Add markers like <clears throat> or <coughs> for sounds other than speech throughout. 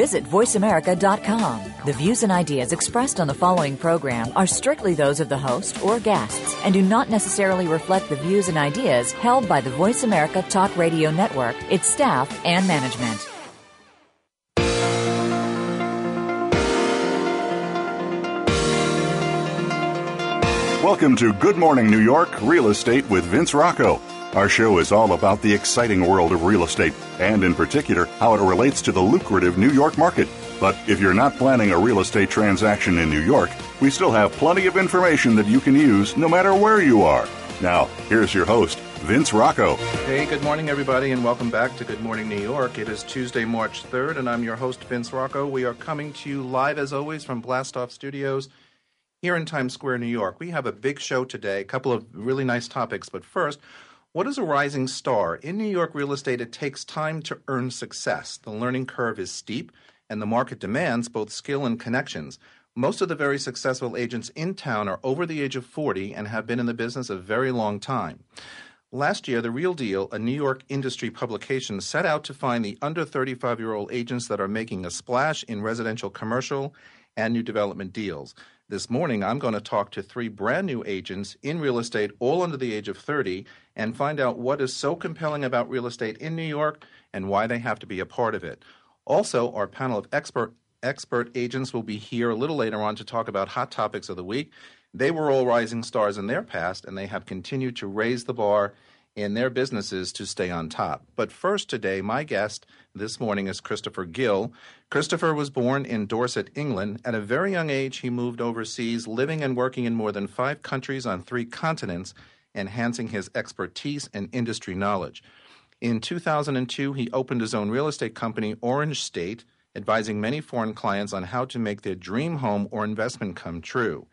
Visit VoiceAmerica.com. The views and ideas expressed on the following program are strictly those of the host or guests and do not necessarily reflect the views and ideas held by the Voice America Talk Radio Network, its staff, and management. Welcome to Good Morning New York Real Estate with Vince Rocco. Our show is all about the exciting world of real estate, and in particular, how it relates to the lucrative New York market. But if you're not planning a real estate transaction in New York, we still have plenty of information that you can use no matter where you are. Now, here's your host, Vince Rocco. Hey, good morning, everybody, and welcome back to Good Morning New York. It is Tuesday, March 3rd, and I'm your host, Vince Rocco. We are coming to you live, as always, from Blastoff Studios here in Times Square, New York. We have a big show today, a couple of really nice topics, but first, what is a rising star? In New York real estate, it takes time to earn success. The learning curve is steep, and the market demands both skill and connections. Most of the very successful agents in town are over the age of 40 and have been in the business a very long time. Last year, The Real Deal, a New York industry publication, set out to find the under 35 year old agents that are making a splash in residential, commercial, and new development deals. This morning, I'm going to talk to three brand new agents in real estate, all under the age of 30, and find out what is so compelling about real estate in New York and why they have to be a part of it. Also, our panel of expert expert agents will be here a little later on to talk about hot topics of the week. They were all rising stars in their past, and they have continued to raise the bar in their businesses to stay on top. But first, today, my guest this morning is Christopher Gill. Christopher was born in Dorset, England. At a very young age, he moved overseas, living and working in more than five countries on three continents, enhancing his expertise and industry knowledge. In 2002, he opened his own real estate company, Orange State, advising many foreign clients on how to make their dream home or investment come true.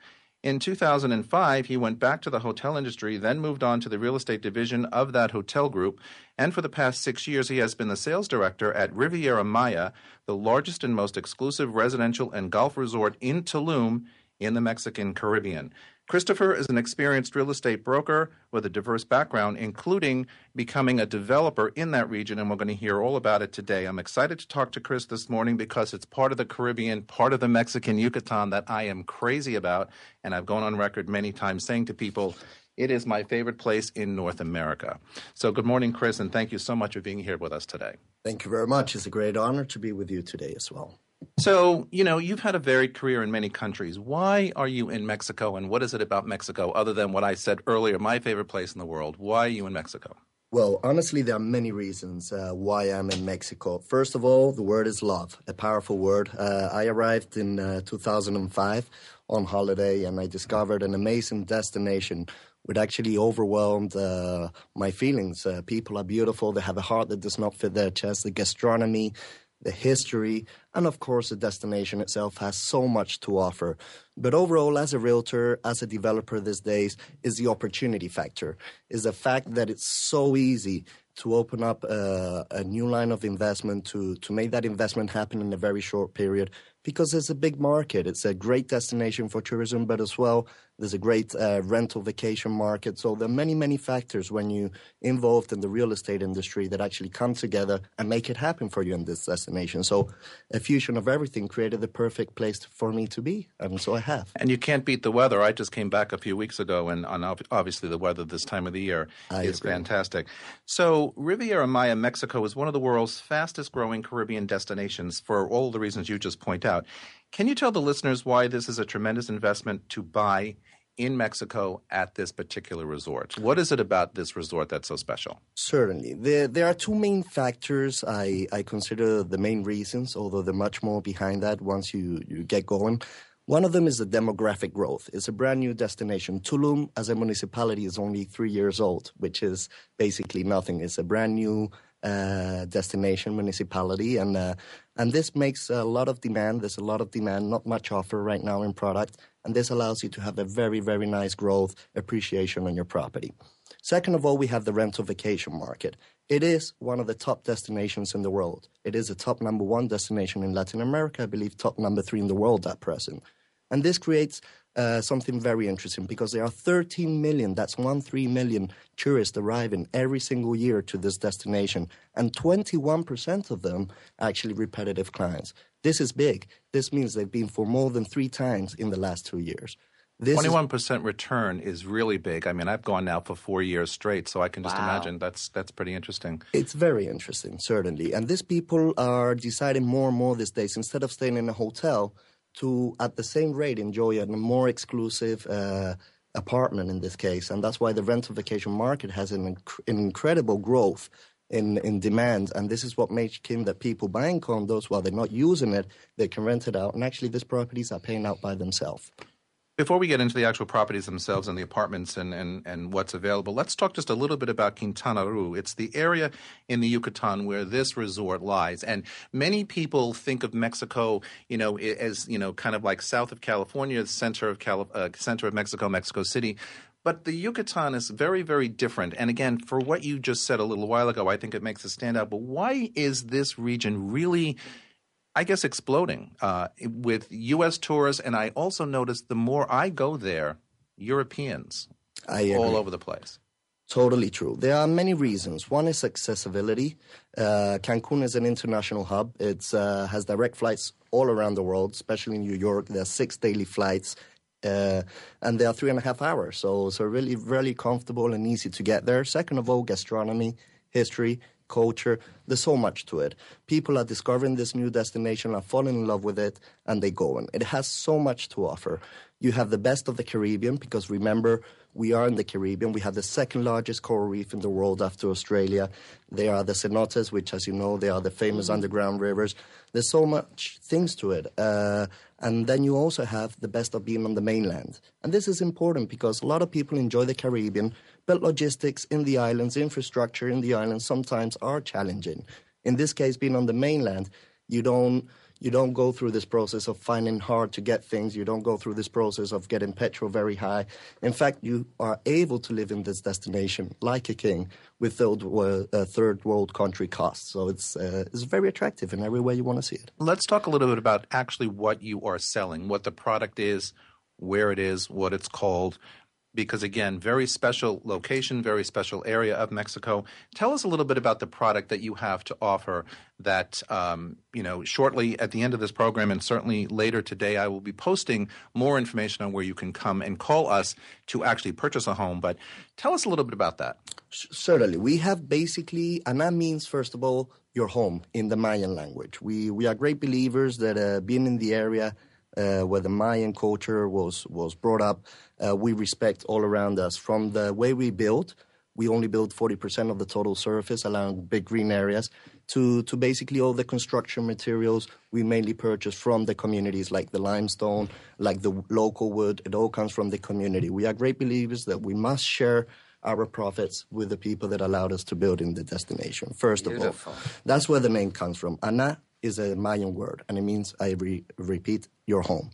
In 2005, he went back to the hotel industry, then moved on to the real estate division of that hotel group. And for the past six years, he has been the sales director at Riviera Maya, the largest and most exclusive residential and golf resort in Tulum in the Mexican Caribbean. Christopher is an experienced real estate broker with a diverse background, including becoming a developer in that region, and we're going to hear all about it today. I'm excited to talk to Chris this morning because it's part of the Caribbean, part of the Mexican Yucatan that I am crazy about, and I've gone on record many times saying to people, it is my favorite place in North America. So, good morning, Chris, and thank you so much for being here with us today. Thank you very much. It's a great honor to be with you today as well. So, you know, you've had a varied career in many countries. Why are you in Mexico, and what is it about Mexico, other than what I said earlier, my favorite place in the world? Why are you in Mexico? Well, honestly, there are many reasons uh, why I'm in Mexico. First of all, the word is love, a powerful word. Uh, I arrived in uh, 2005 on holiday, and I discovered an amazing destination which actually overwhelmed uh, my feelings. Uh, people are beautiful, they have a heart that does not fit their chest, the gastronomy, the history, and of course, the destination itself has so much to offer. But overall, as a realtor, as a developer these days, is the opportunity factor, is the fact that it's so easy to open up a, a new line of investment, to, to make that investment happen in a very short period, because it's a big market. It's a great destination for tourism, but as well, there's a great uh, rental vacation market. So there are many, many factors when you involved in the real estate industry that actually come together and make it happen for you in this destination. So a fusion of everything created the perfect place for me to be, and so I have. And you can't beat the weather. I just came back a few weeks ago, and obviously the weather this time of the year I is agree. fantastic. So Riviera Maya, Mexico, is one of the world's fastest growing Caribbean destinations for all the reasons you just point out. Can you tell the listeners why this is a tremendous investment to buy in Mexico at this particular resort? What is it about this resort that's so special? Certainly. There, there are two main factors I, I consider the main reasons, although there's much more behind that once you, you get going. One of them is the demographic growth. It's a brand new destination. Tulum, as a municipality, is only three years old, which is basically nothing. It's a brand new uh, destination municipality, and uh, and this makes a lot of demand. There's a lot of demand, not much offer right now in product, and this allows you to have a very very nice growth appreciation on your property. Second of all, we have the rental vacation market. It is one of the top destinations in the world. It is a top number one destination in Latin America, I believe top number three in the world at present. And this creates uh, something very interesting because there are 13 million, that's one, three million tourists arriving every single year to this destination, and 21% of them actually repetitive clients. This is big. This means they've been for more than three times in the last two years. Twenty-one percent return is really big. I mean, I've gone now for four years straight, so I can just wow. imagine that's that's pretty interesting. It's very interesting, certainly. And these people are deciding more and more these days instead of staying in a hotel to, at the same rate, enjoy a more exclusive. Uh, apartment in this case, and that's why the rental vacation market has an, inc- an incredible growth in in demand, and this is what makes Kim that people buying condos while they're not using it, they can rent it out, and actually these properties are paying out by themselves. Before we get into the actual properties themselves and the apartments and, and, and what's available, let's talk just a little bit about Quintana Roo. It's the area in the Yucatan where this resort lies. And many people think of Mexico, you know, as, you know, kind of like south of California, the center of, Cali- uh, center of Mexico, Mexico City. But the Yucatan is very, very different. And again, for what you just said a little while ago, I think it makes it stand out. But why is this region really – I guess, exploding uh, with U.S. tourists. And I also noticed the more I go there, Europeans all over the place. Totally true. There are many reasons. One is accessibility. Uh, Cancun is an international hub. It uh, has direct flights all around the world, especially in New York. There are six daily flights, uh, and they are three and a half hours. So, so really, really comfortable and easy to get there. Second of all, gastronomy, history, culture. There's so much to it. People are discovering this new destination, are falling in love with it, and they go in. It has so much to offer. You have the best of the Caribbean because remember, we are in the Caribbean. We have the second largest coral reef in the world after Australia. There are the cenotes, which, as you know, they are the famous mm-hmm. underground rivers. There's so much things to it. Uh, and then you also have the best of being on the mainland. And this is important because a lot of people enjoy the Caribbean, but logistics in the islands, infrastructure in the islands sometimes are challenging. In this case, being on the mainland, you don't you don't go through this process of finding hard to get things. You don't go through this process of getting petrol very high. In fact, you are able to live in this destination like a king with third, uh, third world country costs. So it's uh, it's very attractive in every way you want to see it. Let's talk a little bit about actually what you are selling, what the product is, where it is, what it's called, because again, very special location, very special area of Mexico. Tell us a little bit about the product that you have to offer. That um, you know, shortly at the end of this program, and certainly later today, I will be posting more information on where you can come and call us to actually purchase a home. But tell us a little bit about that. Certainly, we have basically, and that means first of all your home in the Mayan language. We we are great believers that uh, being in the area uh, where the Mayan culture was was brought up uh, we respect all around us. From the way we build, we only build 40% of the total surface, allowing big green areas, to, to basically all the construction materials we mainly purchase from the communities, like the limestone, like the local wood. It all comes from the community. We are great believers that we must share our profits with the people that allowed us to build in the destination. First Beautiful. of all, that's where the name comes from. Ana is a Mayan word, and it means, I re- repeat, your home.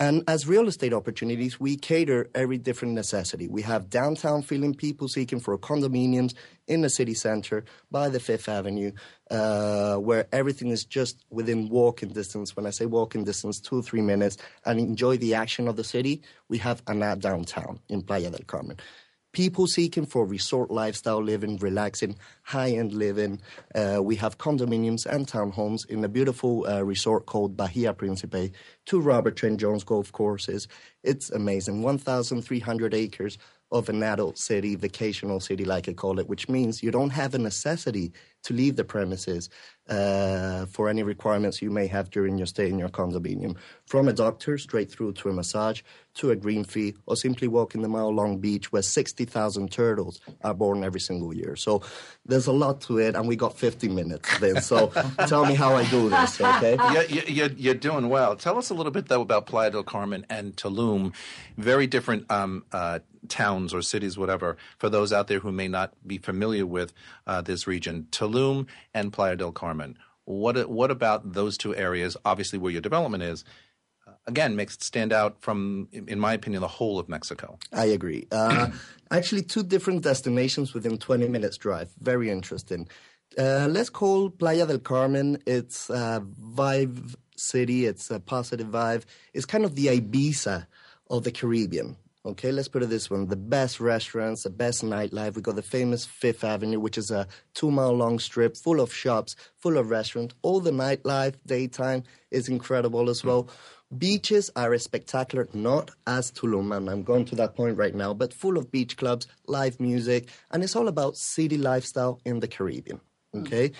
And as real estate opportunities, we cater every different necessity. We have downtown feeling people seeking for condominiums in the city center by the Fifth Avenue, uh, where everything is just within walking distance. When I say walking distance, two or three minutes, and enjoy the action of the city, we have Ana downtown in Playa del Carmen people seeking for resort lifestyle living, relaxing, high end living. Uh, we have condominiums and townhomes in a beautiful uh, resort called Bahia Principe, two Robert Trent Jones golf courses. It's amazing. 1,300 acres of an adult city, vacational city, like I call it, which means you don't have a necessity to leave the premises uh, for any requirements you may have during your stay in your condominium. From a doctor straight through to a massage, to a green fee, or simply walking the mile long beach where 60,000 turtles are born every single year. So there's a lot to it, and we got 50 minutes then. So <laughs> tell me how I do this, okay? You're, you're, you're, doing well. Tell us a little bit, though, about Playa del Carmen and Tulum. Very different um, uh, towns or cities, whatever, for those out there who may not be familiar with uh, this region. Tulum and Playa del Carmen. What, what about those two areas, obviously where your development is, again makes it stand out from, in my opinion, the whole of Mexico. I agree. Uh, <clears throat> actually, two different destinations within 20 minutes drive. Very interesting. Uh, let's call Playa del Carmen. It's a vibe city. It's a positive vibe. It's kind of the Ibiza of the Caribbean. Okay, let's put it this way: the best restaurants, the best nightlife. We got the famous Fifth Avenue, which is a two-mile-long strip full of shops, full of restaurants. All the nightlife, daytime is incredible as well. Beaches are spectacular, not as Tulum, and I'm going to that point right now, but full of beach clubs, live music, and it's all about city lifestyle in the Caribbean. Okay,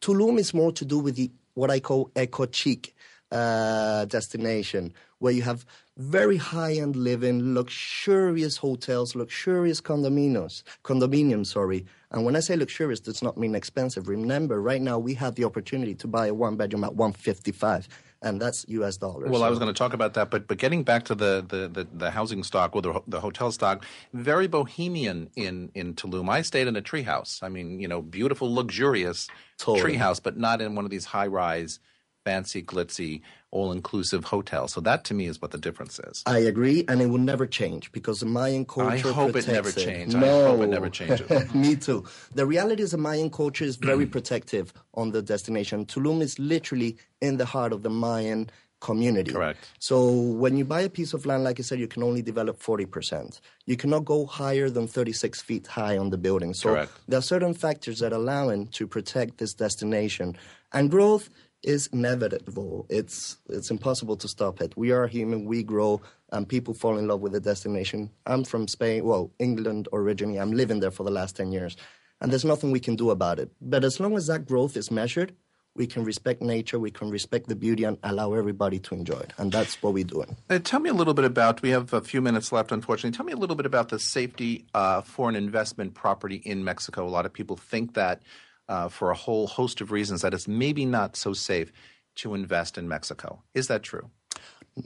Tulum is more to do with the what I call eco chic uh, destination, where you have very high-end living, luxurious hotels, luxurious condominiums, condominiums, sorry. And when I say luxurious, does not mean expensive. Remember, right now we have the opportunity to buy a one-bedroom at 155 and that's U.S. dollars. Well, so. I was going to talk about that, but but getting back to the the, the, the housing stock or the, the hotel stock, very bohemian in in Tulum. I stayed in a treehouse. I mean, you know, beautiful, luxurious totally. treehouse, but not in one of these high rise fancy, glitzy, all inclusive hotel. So that to me is what the difference is. I agree, and it will never change because the Mayan culture. I hope it never changes. No. I hope it never changes. me too. The reality is the Mayan culture is very <clears throat> protective on the destination. Tulum is literally in the heart of the Mayan community. Correct. So when you buy a piece of land, like I said, you can only develop 40%. You cannot go higher than 36 feet high on the building. So Correct. there are certain factors that allow it to protect this destination. And growth is inevitable. It's it's impossible to stop it. We are human. We grow, and people fall in love with the destination. I'm from Spain, well, England originally. I'm living there for the last ten years, and there's nothing we can do about it. But as long as that growth is measured, we can respect nature, we can respect the beauty, and allow everybody to enjoy it. And that's what we're doing. Uh, tell me a little bit about. We have a few minutes left, unfortunately. Tell me a little bit about the safety uh, for an investment property in Mexico. A lot of people think that uh, for a whole host of reasons that it's maybe not so safe to invest in Mexico. Is that true?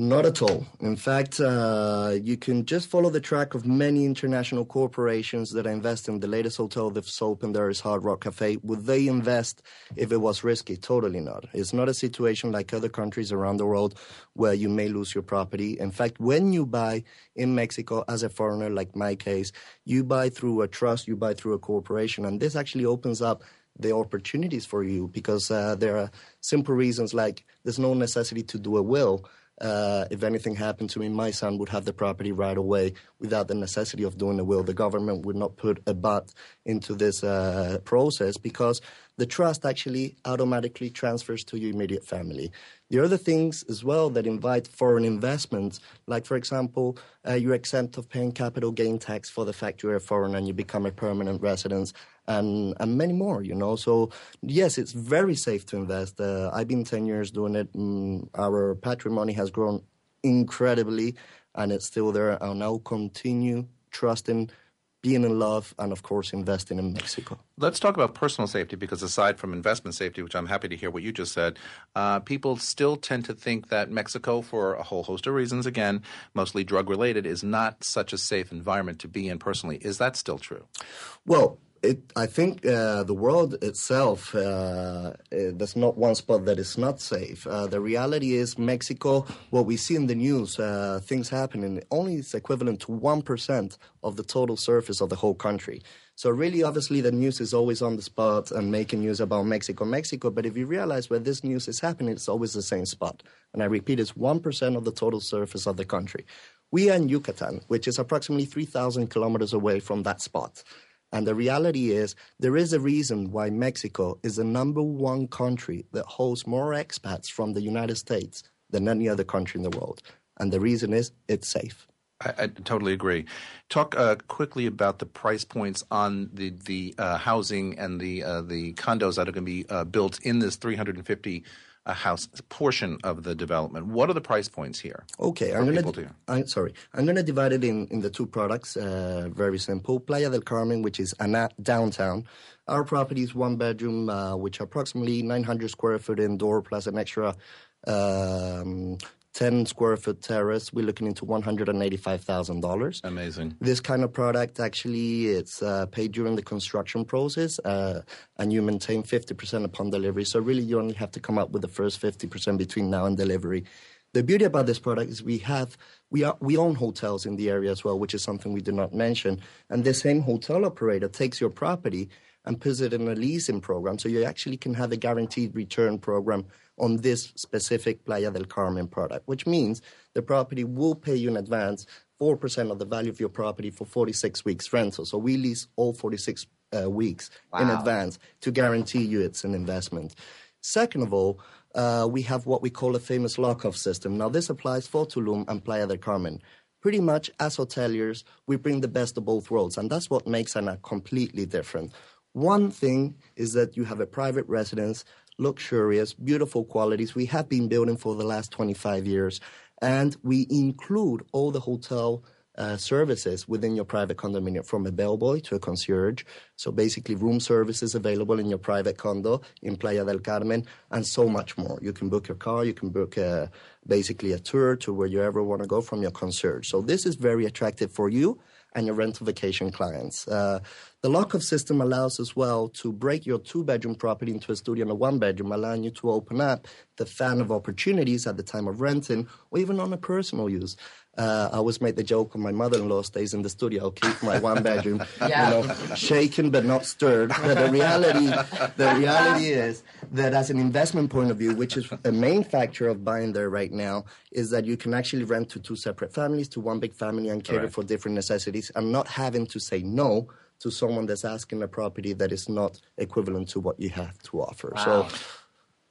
Not at all. In fact, uh, you can just follow the track of many international corporations that invest in the latest hotel they've opened there is Hard Rock Cafe. Would they invest if it was risky? Totally not. It's not a situation like other countries around the world where you may lose your property. In fact, when you buy in Mexico as a foreigner, like my case, you buy through a trust, you buy through a corporation, and this actually opens up the opportunities for you because uh, there are simple reasons like there's no necessity to do a will. Uh, if anything happened to me, my son would have the property right away without the necessity of doing a will. The government would not put a butt into this uh, process because the trust actually automatically transfers to your immediate family. The other things as well that invite foreign investments, like for example, uh, you're exempt of paying capital gain tax for the fact you're a foreigner and you become a permanent resident and and many more. You know, so yes, it's very safe to invest. Uh, I've been ten years doing it. Mm, our patrimony has grown incredibly, and it's still there. I'll now continue trusting being in love, and of course, investing in Mexico. Let's talk about personal safety because aside from investment safety, which I'm happy to hear what you just said, uh, people still tend to think that Mexico, for a whole host of reasons, again, mostly drug related, is not such a safe environment to be in personally. Is that still true? Well, it, I think uh, the world itself, uh, uh, there's not one spot that is not safe. Uh, the reality is, Mexico, what we see in the news, uh, things happening, only is equivalent to 1% of the total surface of the whole country. So, really, obviously, the news is always on the spot and making news about Mexico, Mexico. But if you realize where this news is happening, it's always the same spot. And I repeat, it's 1% of the total surface of the country. We are in Yucatan, which is approximately 3,000 kilometers away from that spot. And the reality is, there is a reason why Mexico is the number one country that holds more expats from the United States than any other country in the world. And the reason is, it's safe. I, I totally agree. Talk uh, quickly about the price points on the the uh, housing and the uh, the condos that are going to be uh, built in this 350 a house portion of the development. What are the price points here? Okay, I'm going to. I'm sorry. I'm going to divide it in in the two products. Uh, very simple. Playa del Carmen, which is a downtown. Our property is one bedroom, uh, which approximately 900 square foot indoor plus an extra um, 10 square foot terrace, we're looking into $185,000. Amazing. This kind of product actually it's uh, paid during the construction process uh, and you maintain 50% upon delivery. So really you only have to come up with the first 50% between now and delivery. The beauty about this product is we have we are we own hotels in the area as well, which is something we did not mention. And the same hotel operator takes your property and puts it in a leasing program, so you actually can have a guaranteed return program on this specific Playa del Carmen product, which means the property will pay you in advance 4% of the value of your property for 46 weeks rental. So we lease all 46 uh, weeks wow. in advance to guarantee you it's an investment. Second of all, uh, we have what we call a famous lock-off system. Now, this applies for Tulum and Playa del Carmen. Pretty much, as hoteliers, we bring the best of both worlds, and that's what makes ANA completely different. One thing is that you have a private residence, luxurious, beautiful qualities we have been building for the last 25 years, and we include all the hotel uh, services within your private condominium, from a bellboy to a concierge. So basically, room services available in your private condo in Playa del Carmen, and so much more. You can book your car, you can book a, uh, basically a tour to where you ever want to go from your concierge. So this is very attractive for you and your rental vacation clients. Uh, the lock-off system allows as well to break your two-bedroom property into a studio and a one-bedroom, allowing you to open up the fan of opportunities at the time of renting or even on a personal use. Uh, I always make the joke when my mother-in-law stays in the studio, I'll keep my one bedroom, yeah. <laughs> you know, shaken but not stirred. But the reality, the reality is that as an investment point of view, which is a main factor of buying there right now, is that you can actually rent to two separate families, to one big family, and cater right. for different necessities, and not having to say no to someone that's asking a property that is not equivalent to what you have to offer. Wow. So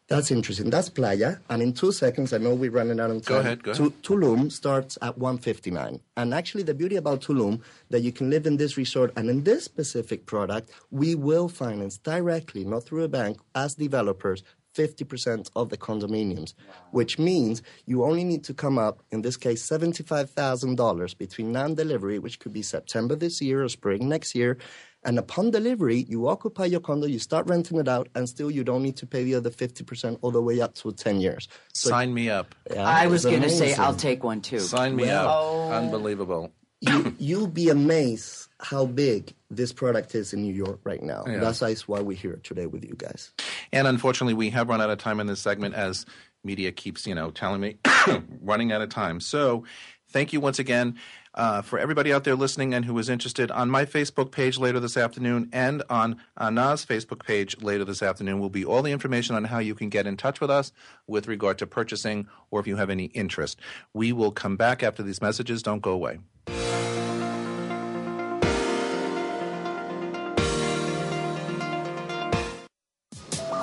that's interesting. That's Playa. And in two seconds, I know we're running out of time. Go ahead, go ahead. Tulum starts at 159. And actually, the beauty about Tulum, that you can live in this resort and in this specific product, we will finance directly, not through a bank, as developers, 50% of the condominiums, wow. which means you only need to come up, in this case, $75,000 between now and delivery, which could be September this year or spring next year, and upon delivery, you occupy your condo, you start renting it out, and still you don't need to pay the other 50% all the way up to 10 years. So, Sign me up. Yeah, I was going to say, I'll take one too. Sign me well, up. Oh. Unbelievable. You, you'll be amazed how big this product is in New York right now. Yeah. That's why we're here today with you guys. And unfortunately, we have run out of time in this segment as media keeps, you know, telling me <coughs> running out of time. So thank you once again. Uh, for everybody out there listening and who is interested, on my Facebook page later this afternoon and on Ana's Facebook page later this afternoon will be all the information on how you can get in touch with us with regard to purchasing or if you have any interest. We will come back after these messages. Don't go away.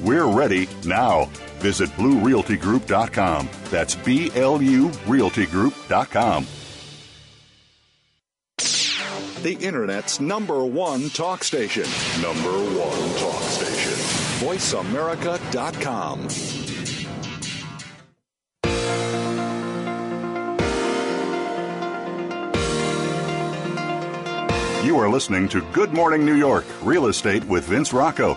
We're ready now. Visit BlueRealtyGroup.com. That's B L U RealtyGroup.com. The Internet's number one talk station. Number one talk station. VoiceAmerica.com. You are listening to Good Morning New York Real Estate with Vince Rocco.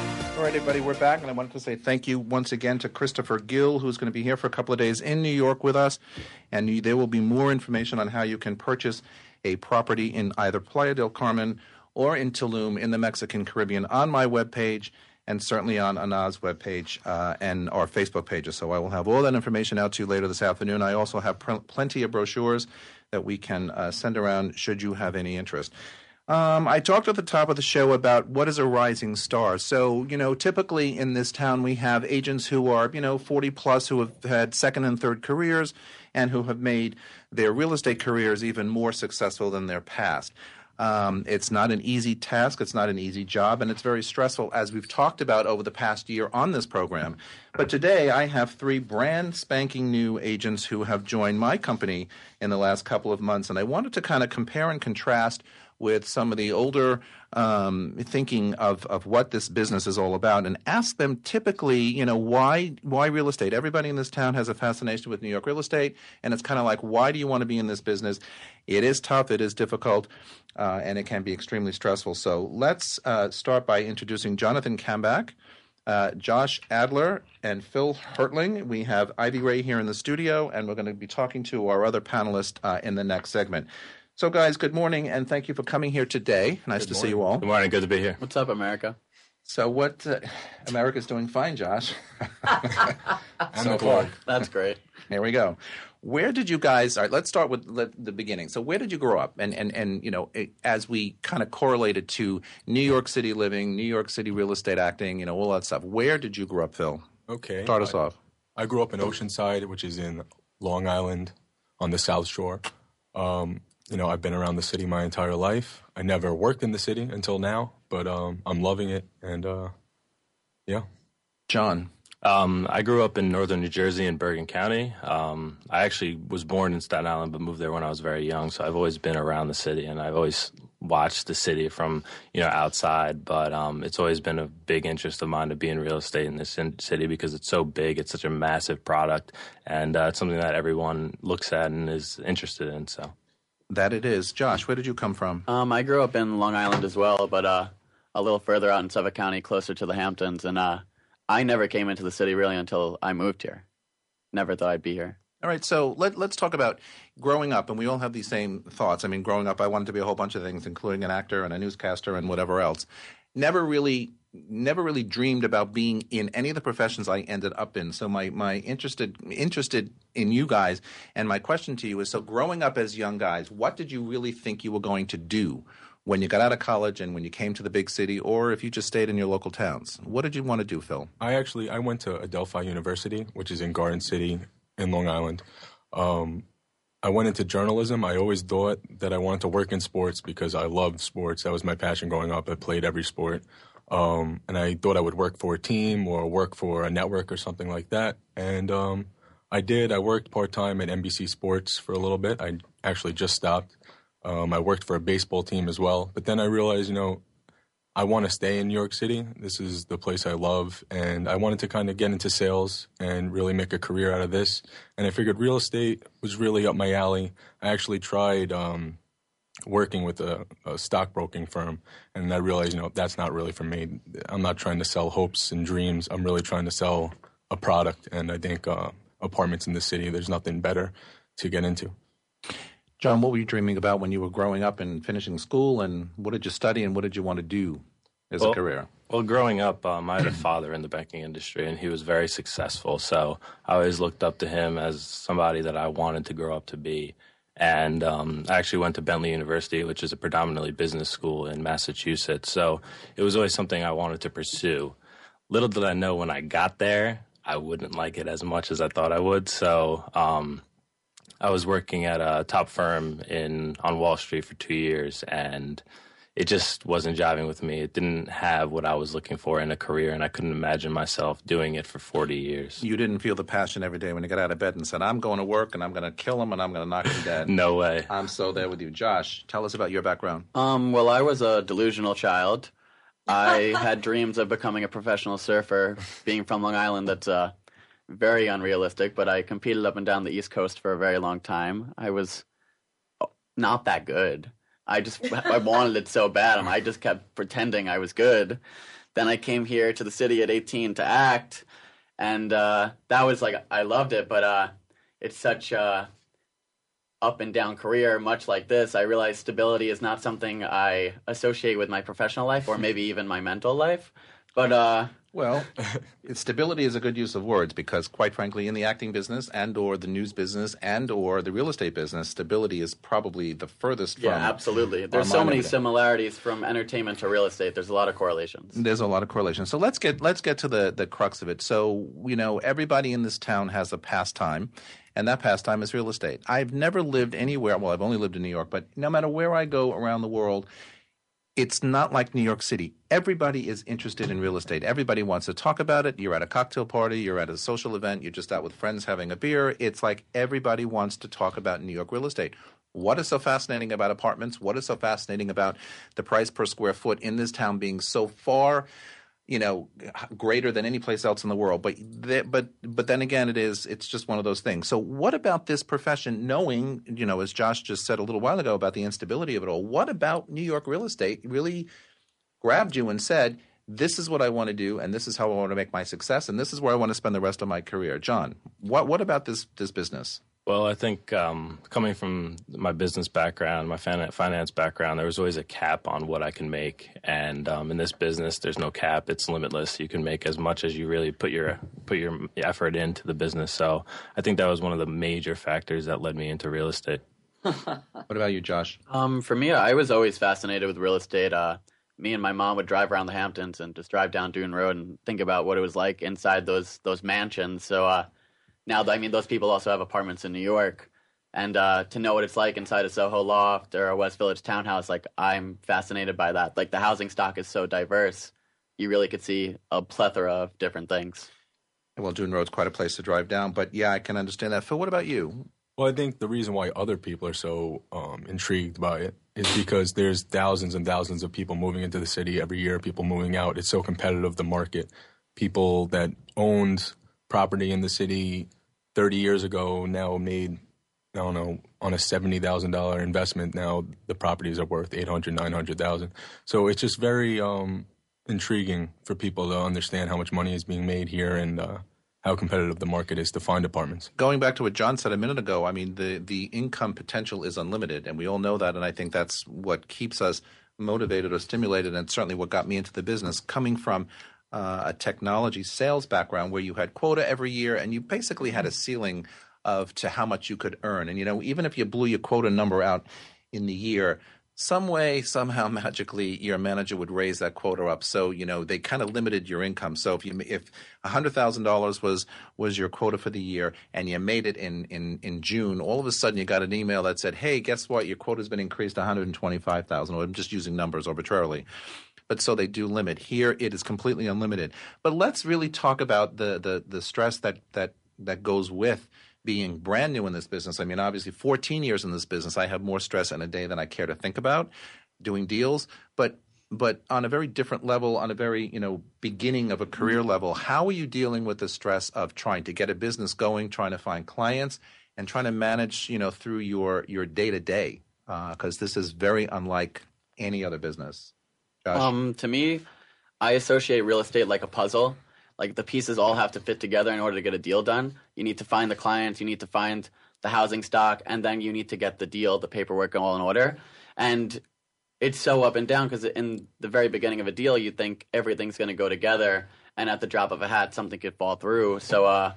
All right, everybody, we're back, and I wanted to say thank you once again to Christopher Gill, who's going to be here for a couple of days in New York with us. And there will be more information on how you can purchase a property in either Playa del Carmen or in Tulum in the Mexican Caribbean on my webpage and certainly on Ana's webpage uh, and our Facebook pages. So I will have all that information out to you later this afternoon. I also have pr- plenty of brochures that we can uh, send around should you have any interest. Um, I talked at the top of the show about what is a rising star. So, you know, typically in this town we have agents who are, you know, 40 plus who have had second and third careers and who have made their real estate careers even more successful than their past. Um, it's not an easy task, it's not an easy job, and it's very stressful, as we've talked about over the past year on this program. But today I have three brand spanking new agents who have joined my company in the last couple of months, and I wanted to kind of compare and contrast with some of the older um, thinking of, of what this business is all about and ask them typically, you know, why why real estate? Everybody in this town has a fascination with New York real estate, and it's kind of like, why do you want to be in this business? It is tough, it is difficult, uh, and it can be extremely stressful. So let's uh, start by introducing Jonathan Kambach. Uh, Josh Adler and Phil Hertling. We have Ivy Ray here in the studio, and we're going to be talking to our other panelists uh, in the next segment. So, guys, good morning, and thank you for coming here today. Nice good to morning. see you all. Good morning. Good to be here. What's up, America? So, what uh, America's doing fine, Josh. <laughs> so far, that's great. Here we go. Where did you guys? All right, let's start with the beginning. So, where did you grow up? And and and you know, as we kind of correlated to New York City living, New York City real estate acting, you know, all that stuff. Where did you grow up, Phil? Okay, start us I, off. I grew up in Oceanside, which is in Long Island, on the South Shore. Um, you know, I've been around the city my entire life. I never worked in the city until now, but um, I'm loving it, and uh, yeah. John, um, I grew up in northern New Jersey in Bergen County. Um, I actually was born in Staten Island, but moved there when I was very young. So I've always been around the city, and I've always watched the city from you know outside. But um, it's always been a big interest of mine to be in real estate in this city because it's so big. It's such a massive product, and uh, it's something that everyone looks at and is interested in. So that it is. Josh, where did you come from? Um, I grew up in Long Island as well, but uh, a little further out in Suffolk County, closer to the Hamptons. And uh, I never came into the city really until I moved here. Never thought I'd be here. All right, so let, let's talk about growing up, and we all have these same thoughts. I mean, growing up, I wanted to be a whole bunch of things, including an actor and a newscaster and whatever else. Never really never really dreamed about being in any of the professions I ended up in. So my my interested interested in you guys, and my question to you is: so growing up as young guys, what did you really think you were going to do when you got out of college and when you came to the big city, or if you just stayed in your local towns? What did you want to do, Phil? I actually I went to Adelphi University, which is in Garden City in Long Island. Um, I went into journalism. I always thought that I wanted to work in sports because I loved sports. That was my passion growing up. I played every sport. Um, and I thought I would work for a team or work for a network or something like that. And um, I did. I worked part time at NBC Sports for a little bit. I actually just stopped. Um, I worked for a baseball team as well. But then I realized, you know, I want to stay in New York City. This is the place I love. And I wanted to kind of get into sales and really make a career out of this. And I figured real estate was really up my alley. I actually tried um, working with a, a stockbroking firm, and I realized, you know, that's not really for me. I'm not trying to sell hopes and dreams. I'm really trying to sell a product, and I think uh, apartments in the city, there's nothing better to get into. John, what were you dreaming about when you were growing up and finishing school, and what did you study, and what did you want to do as well, a career? Well, growing up, um, I had a father in the banking industry, and he was very successful. So I always looked up to him as somebody that I wanted to grow up to be and um, I actually went to Bentley University, which is a predominantly business school in Massachusetts. So it was always something I wanted to pursue. Little did I know when I got there, I wouldn't like it as much as I thought I would. So um, I was working at a top firm in on Wall Street for two years, and it just wasn't jiving with me. It didn't have what I was looking for in a career, and I couldn't imagine myself doing it for 40 years. You didn't feel the passion every day when you got out of bed and said, I'm going to work and I'm going to kill him and I'm going to knock him dead. <laughs> no way. I'm so there with you. Josh, tell us about your background. Um, well, I was a delusional child. I <laughs> had dreams of becoming a professional surfer. Being from Long Island, that's uh, very unrealistic, but I competed up and down the East Coast for a very long time. I was not that good. I just I wanted it so bad, I just kept pretending I was good. Then I came here to the city at 18 to act, and uh, that was like I loved it, but uh, it's such a up and down career, much like this. I realized stability is not something I associate with my professional life, or maybe even my mental life. But uh, Well, <laughs> stability is a good use of words because, quite frankly, in the acting business and or the news business and or the real estate business, stability is probably the furthest Yeah, from. absolutely. There's so many similarities from entertainment to real estate. There's a lot of correlations. There's a lot of correlation. So let's get let's get to the the crux of it. So you know, everybody in this town has a pastime, and that pastime is real estate. I've never lived anywhere. Well, I've only lived in New York, but no matter where I go around the world, it's not like New York City. Everybody is interested in real estate. Everybody wants to talk about it. You're at a cocktail party, you're at a social event, you're just out with friends having a beer. It's like everybody wants to talk about New York real estate. What is so fascinating about apartments? What is so fascinating about the price per square foot in this town being so far you know greater than any place else in the world. But th- but but then again it is it's just one of those things. So what about this profession knowing you know as Josh just said a little while ago about the instability of it all what about New York real estate really grabbed you and said this is what I want to do and this is how I want to make my success and this is where I want to spend the rest of my career John what what about this this business Well, I think um, coming from my business background, my finance background, there was always a cap on what I can make. And um, in this business, there's no cap; it's limitless. You can make as much as you really put your put your effort into the business. So I think that was one of the major factors that led me into real estate. <laughs> what about you Josh Um, for me, I was always fascinated with real estate. Uh, me and my mom would drive around the Hamptons and just drive down Dune Road and think about what it was like inside those those mansions. So uh, now, I mean, those people also have apartments in New York, and uh, to know what it's like inside a Soho loft or a West Village townhouse, like I'm fascinated by that. Like the housing stock is so diverse, you really could see a plethora of different things. well Dune Road's quite a place to drive down but yeah I can understand that Phil what about you Well, I think the reason why other people are so um, intrigued by it is because there's thousands and thousands of people moving into the city every year, people moving out. It's so competitive, the market. People that owned property in the city 30 years ago now made, I don't know, on a $70,000 investment, now the properties are worth 800, 900,000. So it's just very um, intriguing for people to understand how much money is being made here and uh, how competitive the market is to find apartments. going back to what John said a minute ago, I mean the the income potential is unlimited, and we all know that, and I think that's what keeps us motivated or stimulated, and certainly what got me into the business. Coming from uh, a technology sales background where you had quota every year, and you basically had a ceiling of to how much you could earn, and you know even if you blew your quota number out in the year. Some way, somehow, <laughs> magically, your manager would raise that quota up. So you know they kind of limited your income. So if you if hundred thousand dollars was was your quota for the year, and you made it in in in June, all of a sudden you got an email that said, "Hey, guess what? Your quota's been increased to one hundred twenty five thousand. I'm just using numbers arbitrarily. But so they do limit. Here it is completely unlimited. But let's really talk about the the the stress that that that goes with being brand new in this business. I mean, obviously, 14 years in this business, I have more stress in a day than I care to think about doing deals. But but on a very different level, on a very you know beginning of a career level, how are you dealing with the stress of trying to get a business going, trying to find clients, and trying to manage you know through your your day to uh, day? Because this is very unlike any other business. Josh? Um, to me, I associate real estate like a puzzle. Like the pieces all have to fit together in order to get a deal done. You need to find the clients, you need to find the housing stock, and then you need to get the deal, the paperwork all in order. And it's so up and down because in the very beginning of a deal, you think everything's going to go together, and at the drop of a hat, something could fall through. So, uh,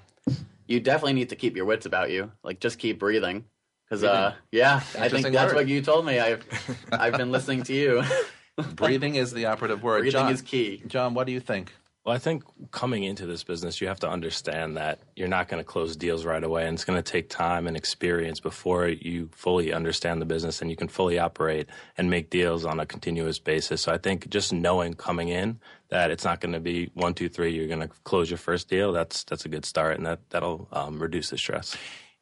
you definitely need to keep your wits about you. Like, just keep breathing. Because, uh, yeah, I think that's word. what you told me. I've, I've been listening to you. <laughs> <laughs> breathing is the operative word. Breathing John, is key. John, what do you think? Well, I think coming into this business, you have to understand that you're not going to close deals right away, and it's going to take time and experience before you fully understand the business and you can fully operate and make deals on a continuous basis. So I think just knowing coming in that it's not going to be one, two, three, you're going to close your first deal. That's that's a good start, and that that'll um, reduce the stress.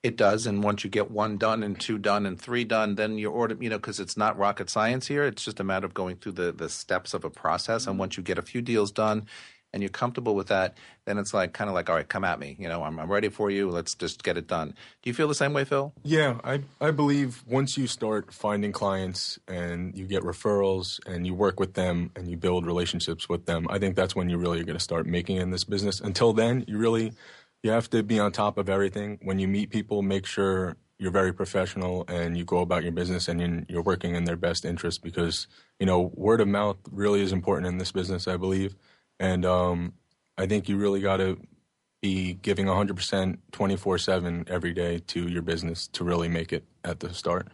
It does, and once you get one done and two done and three done, then your order, you know, because it's not rocket science here. It's just a matter of going through the the steps of a process. And mm-hmm. once you get a few deals done, and you're comfortable with that, then it's like kind of like, all right, come at me. You know, I'm, I'm ready for you. Let's just get it done. Do you feel the same way, Phil? Yeah, I, I believe once you start finding clients and you get referrals and you work with them and you build relationships with them, I think that's when you really are going to start making in this business. Until then, you really you have to be on top of everything. When you meet people, make sure you're very professional and you go about your business and you're, working in their best interest because you know word of mouth really is important in this business, I believe. And um, I think you really got to be giving 100% 24 7 every day to your business to really make it at the start.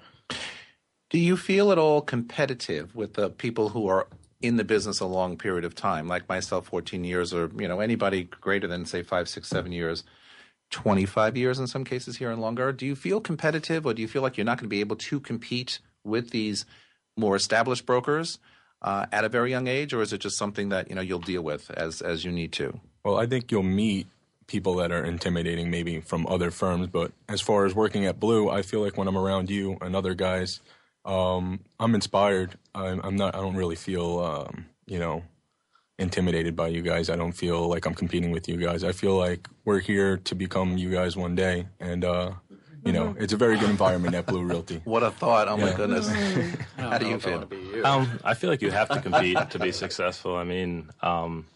Do you feel at all competitive with the people who are in the business a long period of time, like myself, 14 years, or you know anybody greater than say five, six, seven years, 25 years in some cases here and longer? Do you feel competitive, or do you feel like you're not going to be able to compete with these more established brokers uh, at a very young age, or is it just something that you know you'll deal with as as you need to? Well, I think you'll meet people that are intimidating, maybe from other firms. But as far as working at Blue, I feel like when I'm around you and other guys um, I'm inspired. I'm, I'm, not. I don't really feel, um, you know, intimidated by you guys. I don't feel like I'm competing with you guys. I feel like we're here to become you guys one day, and uh, you know, it's a very good environment at Blue Realty. <laughs> What a thought! Oh Yeah. my goodness. <laughs> How do you feel? Um, I feel like you have to compete to be successful. I mean, um,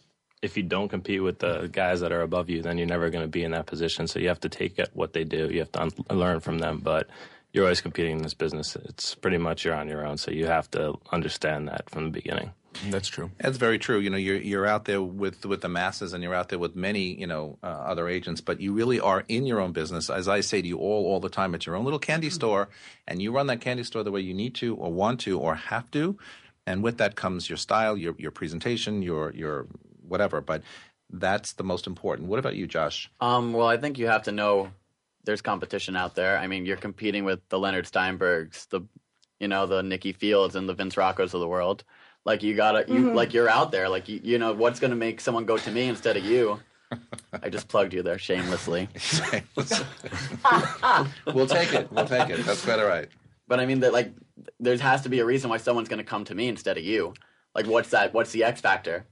if you don't compete with the guys that are above you, then you're never going to be in that position. So you have to take it what they do. You have to un- learn from them. But you're always competing in this business. It's pretty much you're on your own. So you have to understand that from the beginning. That's true. That's very true. You know, you're you're out there with with the masses, and you're out there with many, you know, uh, other agents. But you really are in your own business, as I say to you all all the time. It's your own little candy store, and you run that candy store the way you need to, or want to, or have to. And with that comes your style, your your presentation, your your whatever. But that's the most important. What about you, Josh? Um, well, I think you have to know there's competition out there. I mean, you're competing with the Leonard Steinbergs, the you know the Nikki Fields and the Vince Roccos of the world. Like you gotta, you mm-hmm. like you're out there. Like you, you know what's gonna make someone go to me instead of you. I just plugged you there shamelessly. <laughs> we'll take it. We'll take it. That's quite all right. But I mean that like there has to be a reason why someone's gonna come to me instead of you. Like what's that? What's the X factor?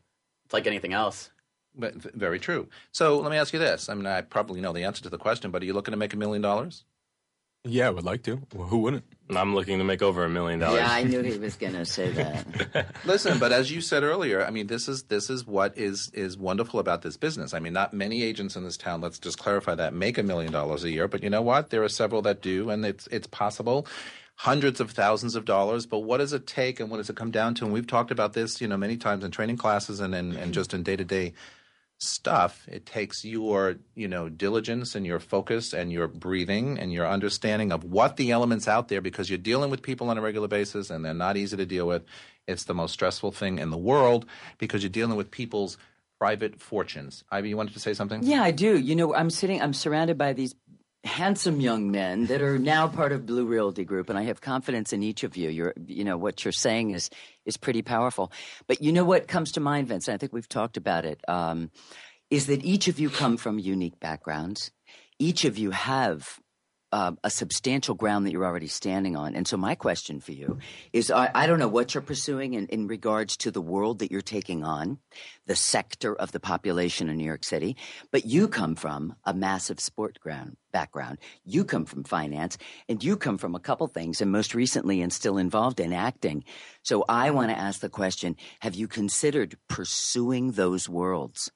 It's like anything else. But very true. So let me ask you this. I mean, I probably know the answer to the question, but are you looking to make a million dollars? Yeah, I would like to. Well, who wouldn't? I'm looking to make over a million dollars. Yeah, I knew he was going to say that. <laughs> Listen, but as you said earlier, I mean, this is this is what is is wonderful about this business. I mean, not many agents in this town. Let's just clarify that make a million dollars a year, but you know what? There are several that do, and it's it's possible. Hundreds of thousands of dollars, but what does it take, and what does it come down to? And we've talked about this, you know, many times in training classes and and, and just in day to day stuff. It takes your, you know, diligence and your focus and your breathing and your understanding of what the elements out there because you're dealing with people on a regular basis and they're not easy to deal with. It's the most stressful thing in the world because you're dealing with people's private fortunes. Ivy, you wanted to say something? Yeah, I do. You know, I'm sitting, I'm surrounded by these handsome young men that are now part of Blue Realty Group, and I have confidence in each of you. You're, you know, what you're saying is is pretty powerful. But you know what comes to mind, Vince? I think we've talked about it. Um, is that each of you come from unique backgrounds? Each of you have uh, a substantial ground that you're already standing on. And so, my question for you is I, I don't know what you're pursuing in, in regards to the world that you're taking on, the sector of the population in New York City, but you come from a massive sport ground background. You come from finance, and you come from a couple things, and most recently, and still involved in acting. So, I want to ask the question Have you considered pursuing those worlds?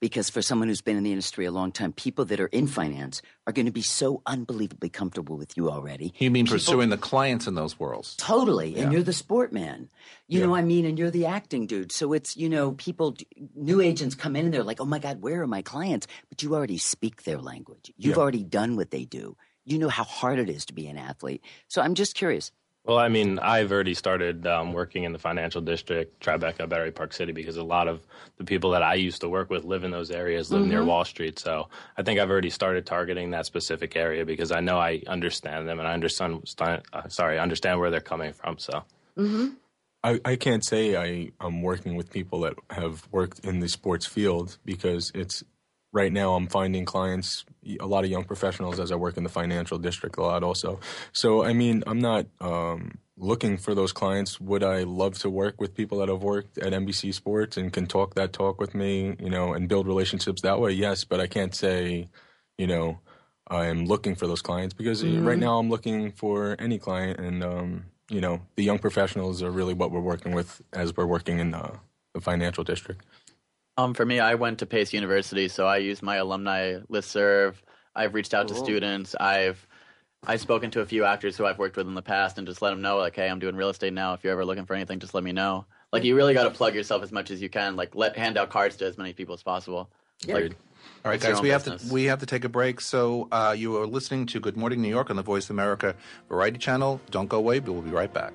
Because for someone who's been in the industry a long time, people that are in finance are going to be so unbelievably comfortable with you already. You mean People- pursuing the clients in those worlds? Totally. And you're the sport man. You know, what I mean, and you're the acting dude. So it's, you know, people, new agents come in and they're like, oh my God, where are my clients? But you already speak their language. You've Yeah. already done what they do. You know how hard it is to be an athlete. So I'm just curious. Well, I mean, I've already started um, working in the financial district, Tribeca, Battery Park City, because a lot of the people that I used to work with live in those areas, live near Wall Street. So I think I've already started targeting that specific area because I know I understand them and I understand, uh, sorry, understand where they're coming from. So I, I can't say I, I'm working with people that have worked in the sports field because it's right now I'm finding clients, a lot of young professionals as I work in the financial district a lot also. So, I mean, I'm not um, looking for those clients. Would I love to work with people that have worked at NBC Sports and can talk that talk with me, you know, and build relationships that way? Yes, but I can't say, you know, I'm looking for those clients because right now I'm looking for any client and, um, you know, the young professionals are really what we're working with as we're working in uh, the financial district. Um, for me, I went to Pace University, so I use my alumni listserv. I've reached out to students. I've I've spoken to a few actors who I've worked with in the past, and just let them know, like, hey, I'm doing real estate now. If you're ever looking for anything, just let me know. Like you really got to plug yourself as much as you can. Like let hand out cards to as many people as possible. Like, All right, it's guys, own we have to we have to take a break. So uh, you are listening to Good Morning New York on the Voice America Variety Channel. Don't go away. but We'll be right back.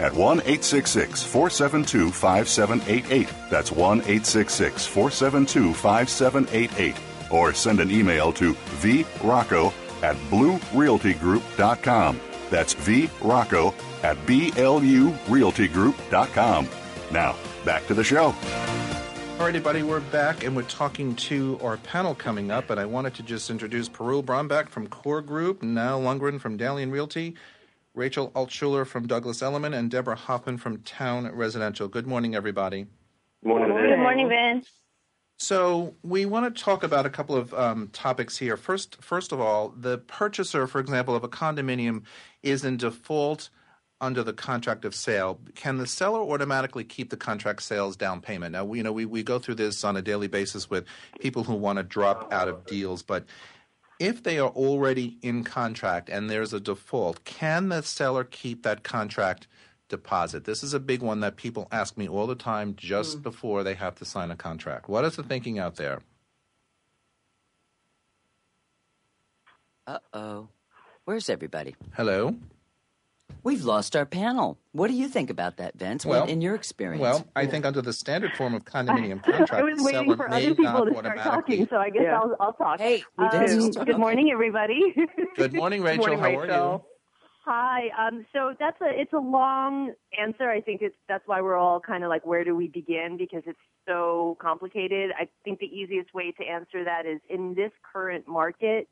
at 1 866 472 5788. That's 1 866 472 5788. Or send an email to vrocco at bluerealtygroup.com. That's vrocco at blurealtygroup.com. Now, back to the show. All right, everybody, we're back and we're talking to our panel coming up. And I wanted to just introduce Perul Bromback from Core Group, Niall Lundgren from Dalian Realty, Rachel Altshuler from Douglas Elliman, and Deborah Hoffman from Town Residential. Good morning, everybody. Morning, Good morning, Vince. So we want to talk about a couple of um, topics here. First, first of all, the purchaser, for example, of a condominium is in default under the contract of sale. Can the seller automatically keep the contract sales down payment? Now, we, you know, we, we go through this on a daily basis with people who want to drop out of deals, but if they are already in contract and there's a default, can the seller keep that contract deposit? This is a big one that people ask me all the time just before they have to sign a contract. What is the thinking out there? Uh oh. Where's everybody? Hello? We've lost our panel. What do you think about that, Vince? Well- what in your experience? Well, I think under the standard form of condominium <laughs> contract, I was waiting for other people to start talking, so I guess Yeah. I'll, I'll talk. Hey, we Um, did good morning, everybody. <laughs> Good morning, Rachel. Good morning, How are you? Rachel. Hi. Um, so that's a it's a long answer. I think it's that's why we're all kind of like, where do we begin? Because it's so complicated. I think the easiest way to answer that is in this current market,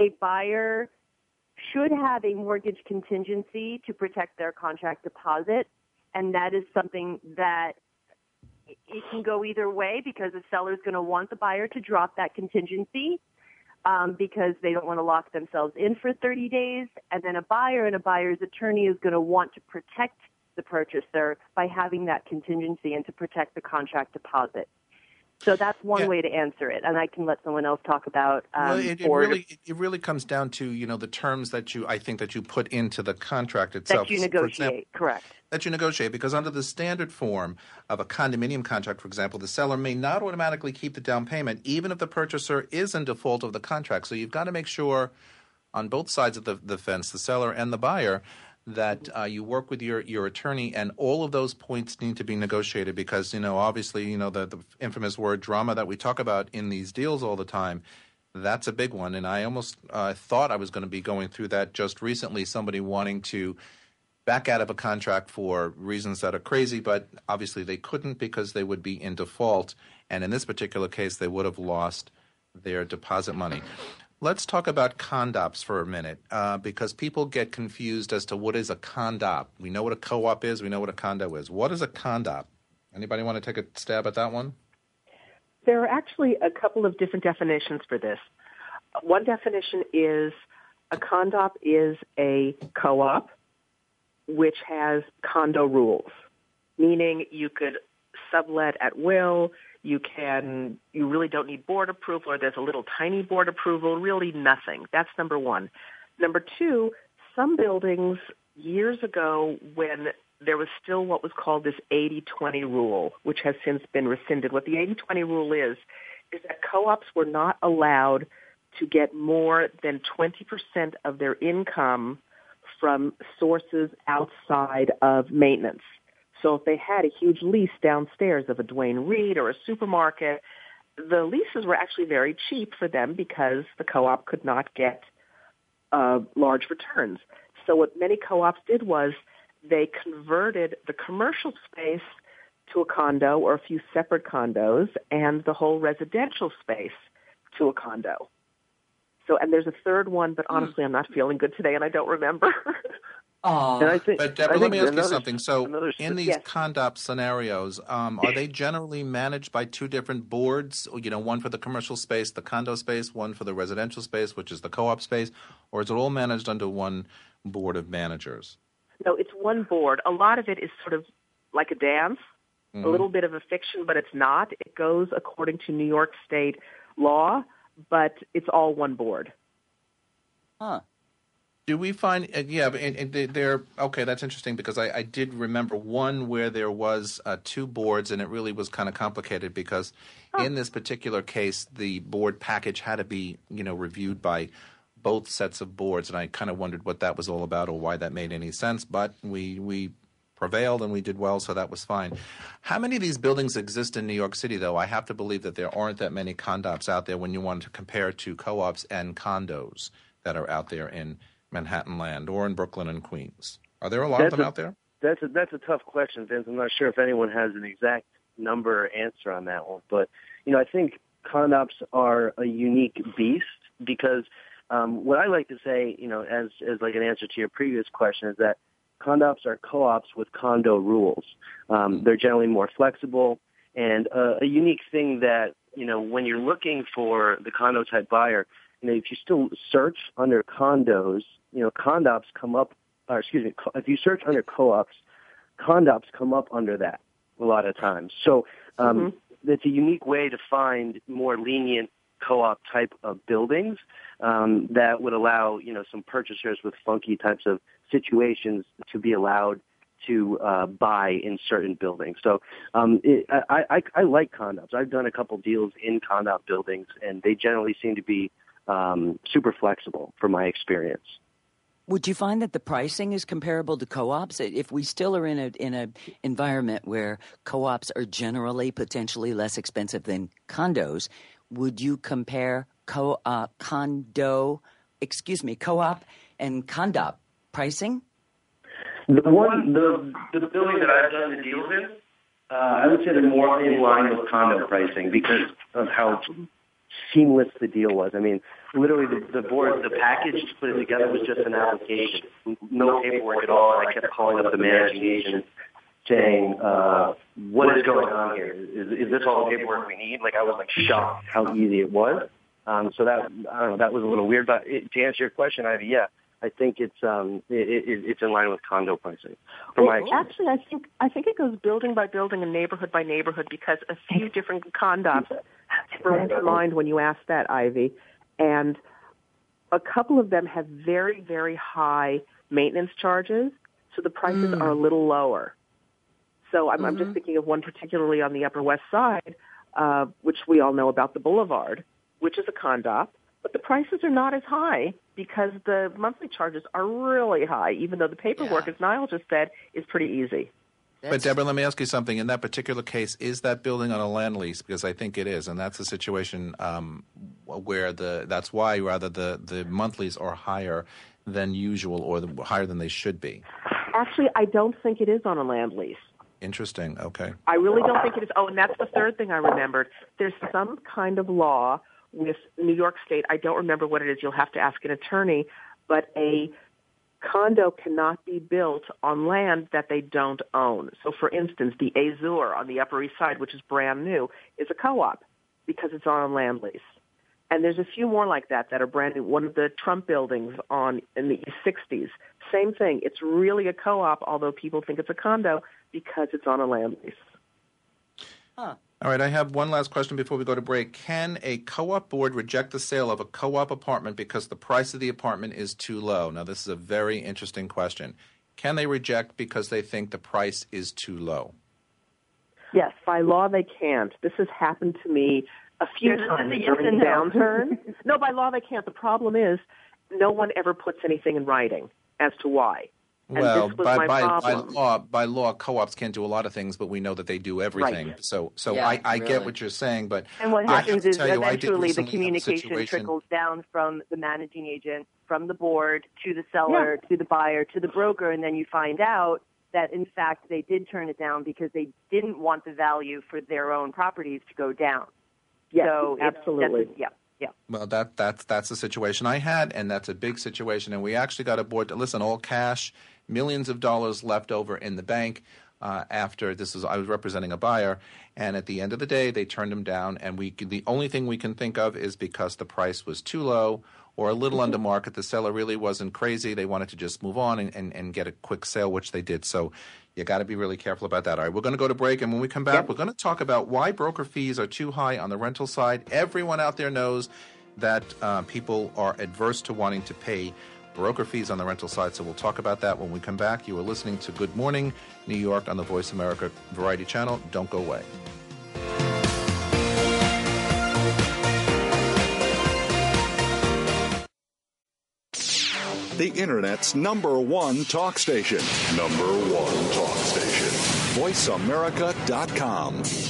a buyer should have a mortgage contingency to protect their contract deposit, and that is something that it can go either way because the seller is going to want the buyer to drop that contingency um, because they don't want to lock themselves in for 30 days. And then a buyer and a buyer's attorney is going to want to protect the purchaser by having that contingency and to protect the contract deposit. So that's one Yeah. way to answer it, and I can let someone else talk about. Um, well, it, it really it- it really comes down to you know the terms that you I think that you put into the contract itself. that you negotiate. example, correct. that you negotiate because under the standard form of a condominium contract, for example, the seller may not automatically keep the down payment even if the purchaser is in default of the contract. So you've got to make sure on both sides of the, the fence, the seller and the buyer, that uh, you work with your, your attorney and all of those points need to be negotiated because, you know, obviously, you know, the, the infamous word drama that we talk about in these deals all the time, that's a big one. And I almost uh, thought I was going to be going through that just recently, somebody wanting to back out of a contract for reasons that are crazy, but obviously they couldn't because they would be in default. And in this particular case, they would have lost their deposit money. Let's talk about condops for a minute uh, because people get confused as to what is a condop. We know what a co-op is. We know what a condo is. What is a condop? Anybody want to take a stab at that one? There are actually a couple of different definitions for this. One definition is a condop is a co-op which has condo rules, meaning you could sublet at will. You can, you really don't need board approval or there's a little tiny board approval, really nothing. That's number one. Number two, some buildings years ago when there was still what was called this 80-20 rule, which has since been rescinded. What the 80-20 rule is, is that co-ops were not allowed to get more than 20% of their income from sources outside of maintenance. So if they had a huge lease downstairs of a Duane Reade or a supermarket, the leases were actually very cheap for them because the co-op could not get uh, large returns. So what many co-ops did was they converted the commercial space to a condo or a few separate condos and the whole residential space to a condo. So, and there's a third one, but honestly, I'm not feeling good today and I don't remember. <laughs> Oh, but Deborah, let me ask you something. So, another- in these yes. condop scenarios, um, are they generally managed by two different boards? You know, one for the commercial space, the condo space, one for the residential space, which is the co-op space, or is it all managed under one board of managers? No, it's one board. A lot of it is sort of like a dance, a Mhm. little bit of a fiction, but it's not. It goes according to New York State law, but it's all one board. Huh. Do we find? Uh, yeah, and, and they- they're okay. That's interesting because I, I did remember one where there was uh, two boards, and it really was kind of complicated because in this particular case, the board package had to be you know reviewed by both sets of boards, and I kind of wondered what that was all about or why that made any sense. But we we prevailed and we did well, so that was fine. How many of these buildings exist in New York City, though? I have to believe that there aren't that many condops out there when you want to compare to co-ops and condos that are out there in Manhattan land or in Brooklyn and Queens. Are there a lot of them a- out there? That's a that's a tough question, Vince. I'm not sure if anyone has an exact number or answer on that one, but you know, I think condops are a unique beast because um, what I like to say, you know, as as like an answer to your previous question, is that condops are co-ops with condo rules. Um, they're generally more flexible, and uh, a unique thing that you know when you're looking for the condo type buyer, you know, if you still search under condos, you know, condops come up, or excuse me, if you search under co-ops, condops come up under that a lot of times. So um, it's a unique way to find more lenient co-op type of buildings um, that would allow you know some purchasers with funky types of situations to be allowed to uh, buy in certain buildings. So um, it, I, I, I like condops. I've done a couple deals in condop buildings, and they generally seem to be um, super flexible from my experience. Would you find that the pricing is comparable to co-ops? If we still are in a in a environment where co-ops are generally potentially less expensive than condos, would you compare co uh, condo, excuse me, co-op and condop pricing? The one, the the building that I've done the deals in, uh, I would say they're more in line with condo pricing because of how seamless the deal was. I mean, literally the, the board, the package to put it together was just an application, no paperwork at all. And I kept calling up the managing agent saying, uh, "What is going on here? Is, is this all the paperwork we need?" Like I was like shocked how easy it was. Um, so that I don't know, that was a little weird. But it, to answer your question, Ivy, yeah, I think it's um, it, it, it's in line with condo pricing. From my actually, I think I think it goes building by building and neighborhood by neighborhood because a few different condops sprang to mind when you asked that, Ivy, and a couple of them have very very high maintenance charges, so the prices Mm. are a little lower. So I'm, I'm just Mhm. thinking of one particularly on the Upper West Side, uh, which we all know about the Boulevard, which is a condop, but the prices are not as high because the monthly charges are really high, even though the paperwork, as Niall just said, is pretty easy. But Deborah, let me ask you something. In that particular case, is that building on a land lease? Because I think it is, and that's a situation um, where the that's why rather the the monthlies are higher than usual or the, higher than they should be. Actually, I don't think it is on a land lease. Interesting. Okay. I really don't think it is. Oh, and that's the third thing I remembered. There's some kind of law with New York State. I don't remember what it is. You'll have to ask an attorney. But a condo cannot be built on land that they don't own. So, for instance, the Azure on the Upper East Side, which is brand new, is a co-op because it's on a land lease. And there's a few more like that that are brand new. One of the Trump buildings on in the 60s, same thing. It's really a co-op, although people think it's a condo because it's on a land lease. All right, I have one last question before we go to break. Can a co op board reject the sale of a co op apartment because the price of the apartment is too low? Now, this is a very interesting question. Can they reject because they think the price is too low? Yes, by law they can't. This has happened to me a few There's times a yes during and the no. downturn. <laughs> no, by law they can't. The problem is no one ever puts anything in writing as to why. And well, by, by, by law, by law, co-ops can't do a lot of things, but we know that they do everything. Right. So, so Yeah, I, I get what you're saying, but And what happens to is tell you, eventually the recently have a communication trickles down from the managing agent, from the board, to the seller, to the buyer, to the broker, and then you find out that in fact they did turn it down because they didn't want the value for their own properties to go down. Yes, so it's- absolutely. that's yeah, yeah. Well, that that's that's the situation I had, and that's a big situation. And we actually got a board to listen, all cash, millions of dollars left over in the bank. Uh, after this is, I was representing a buyer, and at the end of the day, they turned him down. And we, the only thing we can think of is because the price was too low or a little under market. The seller really wasn't crazy; they wanted to just move on and, and, and get a quick sale, which they did. So. You got to be really careful about that. All right, we're going to go to break, and when we come back, we're going to talk about why broker fees are too high on the rental side. Everyone out there knows that uh, people are adverse to wanting to pay broker fees on the rental side. So we'll talk about that when we come back. You are listening to Good Morning New York on the Voice America Variety Channel. Don't go away. The Internet's number one talk station. Number one talk station. VoiceAmerica.com.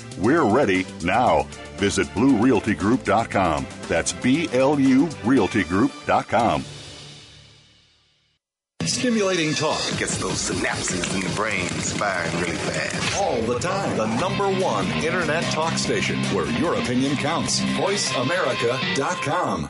We're ready now. Visit BlueRealtyGroup.com. That's B L U RealtyGroup.com. Stimulating talk. Gets those synapses in the brain firing really fast. All the time. The number one Internet talk station where your opinion counts. VoiceAmerica.com.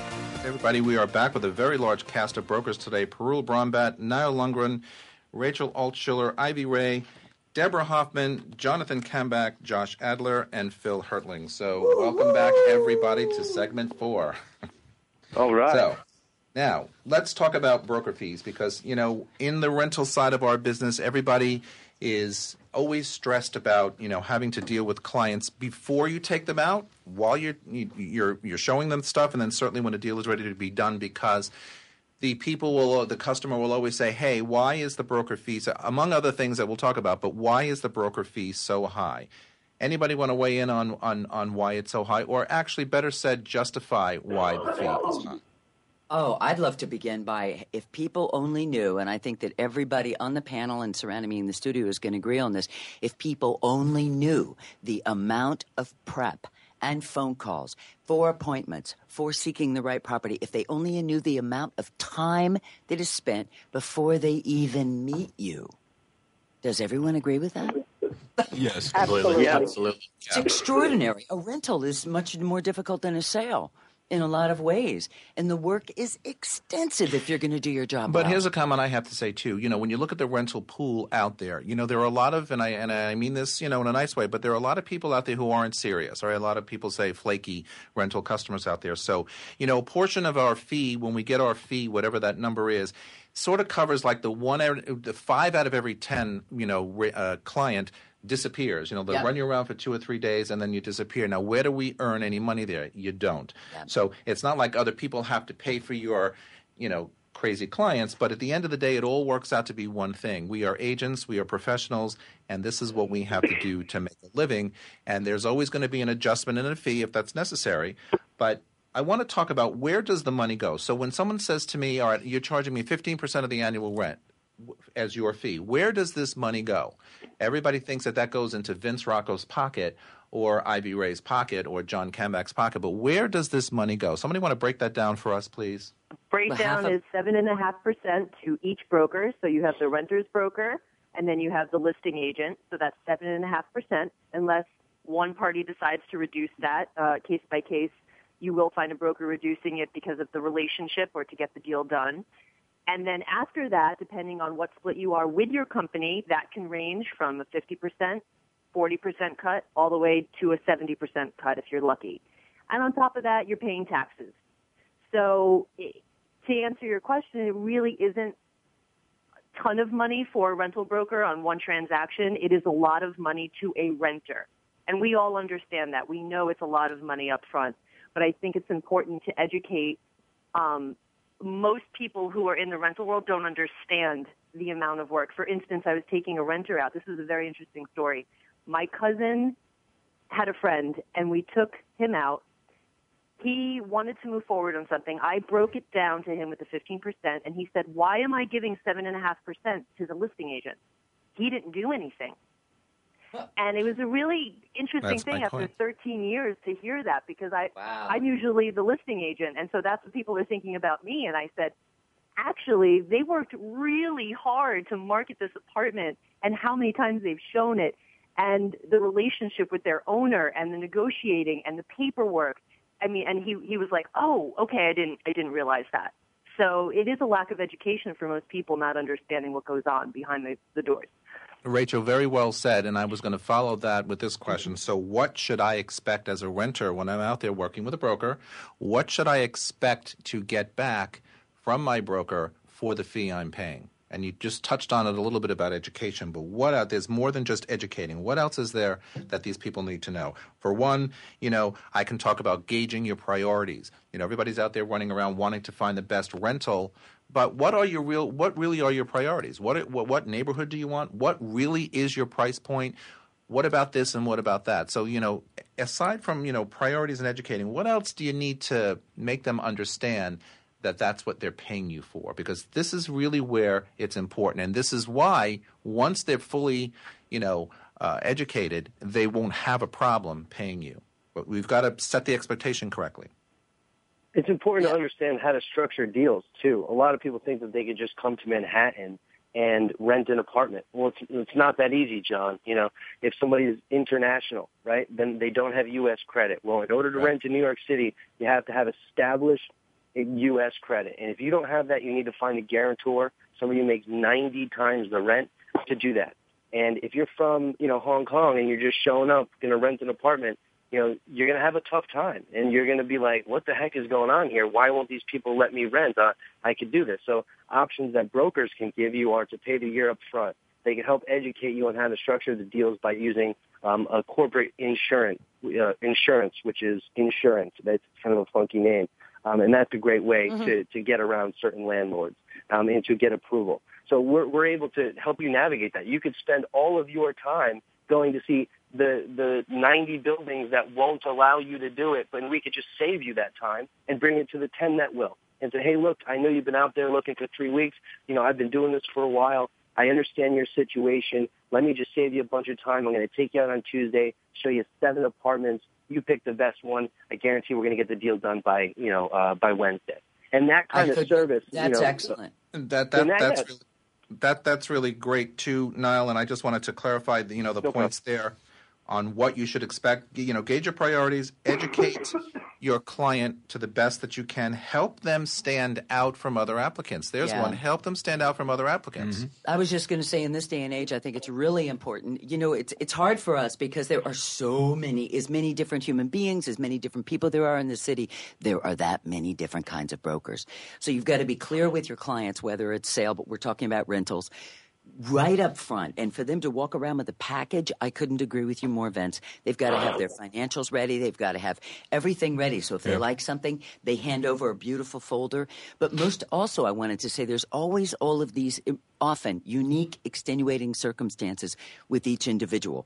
Everybody, we are back with a very large cast of brokers today. Perul Brombat, Niall Lundgren, Rachel Altshuler, Ivy Ray, Deborah Hoffman, Jonathan Kambach, Josh Adler, and Phil Hertling. So, welcome back, everybody, to segment four. <laughs> All right. So, now let's talk about broker fees because you know, in the rental side of our business, everybody is always stressed about you know having to deal with clients before you take them out, while you're you- you're you're showing them stuff, and then certainly when a deal is ready to be done because the people will the customer will always say hey why is the broker fee among other things that we'll talk about but why is the broker fee so high anybody want to weigh in on, on, on why it's so high or actually better said justify why the fee is high Oh, I'd love to begin by if people only knew, and I think that everybody on the panel and surrounding me in the studio is going to agree on this. If people only knew the amount of prep and phone calls for appointments, for seeking the right property, if they only knew the amount of time that is spent before they even meet you. Does everyone agree with that? Yes, <laughs> Absolutely. Yeah, absolutely. It's extraordinary. A rental is much more difficult than a sale in a lot of ways. And the work is extensive if you're going to do your job But well. here's a comment I have to say too. You know, when you look at the rental pool out there, you know there are a lot of, and I and I mean this, you know, in a nice way, but there are a lot of people out there who aren't serious. Or a lot of people say flaky rental customers out there. So, you know, a portion of our fee when we get our fee, whatever that number is, sort of covers like the one, out- the five out of every ten, you know, uh, client disappears. You know, they'll Yeah. run you around for two or three days and then you disappear. Now, where do we earn any money there? You don't. So it's not like other people have to pay for your, you know, crazy clients, but at the end of the day, it all works out to be one thing. We are agents, we are professionals, and this is what we have to do to make a living. And there's always going to be an adjustment and a fee if that's necessary. But I want to talk about where does the money go. So when someone says to me, "All right, you're charging me 15% of the annual rent as your fee," where does this money go? Everybody thinks that that goes into Vince Rocco's pocket or Ivy Ray's pocket or John Kambach's pocket, but where does this money go? Somebody want to break that down for us, please? Breakdown is seven and a half percent to each broker. So you have the renter's broker, and then you have the listing agent. So that's seven and a half percent, unless one party decides to reduce that uh, case by case. You will find a broker reducing it because of the relationship or to get the deal done. And then after that, depending on what split you are with your company, that can range from a 50% 40% cut all the way to a 70% cut if you're lucky. And on top of that, you're paying taxes. So to answer your question, it really isn't a ton of money for a rental broker on one transaction. It is a lot of money to a renter. And we all understand that. We know it's a lot of money up front. But I think it's important to educate um, most people who are in the rental world don't understand the amount of work. For instance, I was taking a renter out. This is a very interesting story my cousin had a friend and we took him out. He wanted to move forward on something. I broke it down to him with the 15% and he said, why am I giving 7.5% to the listing agent? He didn't do anything. And it was a really interesting That's thing after point. 13 years to hear that because I, Wow. I'm usually the listing agent. And so that's what people are thinking about me. And I said, actually, they worked really hard to market this apartment and how many times they've shown it and the relationship with their owner and the negotiating and the paperwork. I mean, and he, he was like, oh, okay, I didn't, I didn't realize that. So it is a lack of education for most people not understanding what goes on behind the, the doors. Rachel, very well said. And I was going to follow that with this question. So, what should I expect as a renter when I'm out there working with a broker? What should I expect to get back from my broker for the fee I'm paying? And you just touched on it a little bit about education, but what else? There's more than just educating. What else is there that these people need to know? For one, you know, I can talk about gauging your priorities. You know, everybody's out there running around wanting to find the best rental, but what are your real? What really are your priorities? What what, what neighborhood do you want? What really is your price point? What about this and what about that? So you know, aside from you know priorities and educating, what else do you need to make them understand that that's what they're paying you for? Because this is really where it's important, and this is why once they're fully you know uh, educated, they won't have a problem paying you. But we've got to set the expectation correctly. It's important to understand how to structure deals too. A lot of people think that they could just come to Manhattan and rent an apartment. Well, it's, it's not that easy, John. You know, if somebody is international, right, then they don't have U.S. credit. Well, in order to rent in New York City, you have to have established U.S. credit. And if you don't have that, you need to find a guarantor, somebody who makes 90 times the rent to do that. And if you're from, you know, Hong Kong and you're just showing up, going to rent an apartment, you know, you're going to have a tough time and you're going to be like, what the heck is going on here? Why won't these people let me rent? Uh, I could do this. So options that brokers can give you are to pay the year up front. They can help educate you on how to structure the deals by using um, a corporate insurance, uh, Insurent, which is insurance. That's kind of a funky name. Um, and that's a great way to, to get around certain landlords um, and to get approval. So we're, we're able to help you navigate that. You could spend all of your time going to see the, the 90 buildings that won't allow you to do it, but we could just save you that time and bring it to the 10 that will. And say, hey, look, I know you've been out there looking for three weeks. You know, I've been doing this for a while. I understand your situation. Let me just save you a bunch of time. I'm going to take you out on Tuesday, show you seven apartments. You pick the best one. I guarantee we're going to get the deal done by, you know, uh, by Wednesday. And that kind I of could- service. you That's know, excellent. That, that, that that's really, that that's really great too, Niall. And I just wanted to clarify, the, you know, the No points there on what you should expect. You know, gauge your priorities, educate <laughs> your client to the best that you can, help them stand out from other applicants. There's Yeah. one. Help them stand out from other applicants. Mm-hmm. I was just going to say, in this day and age, I think it's really important. You know, it's it's hard for us because there are so many, as many different human beings, as many different people there are in the city. There are that many different kinds of brokers. So you've got to be clear with your clients, whether it's sale, but we're talking about rentals. Right up front, and for them to walk around with a package, I couldn't agree with you more, Vince. They've got to have their financials ready. They've got to have everything ready. So if they like something, they hand over a beautiful folder. But most also, I wanted to say there's always all of these um, often unique extenuating circumstances with each individual.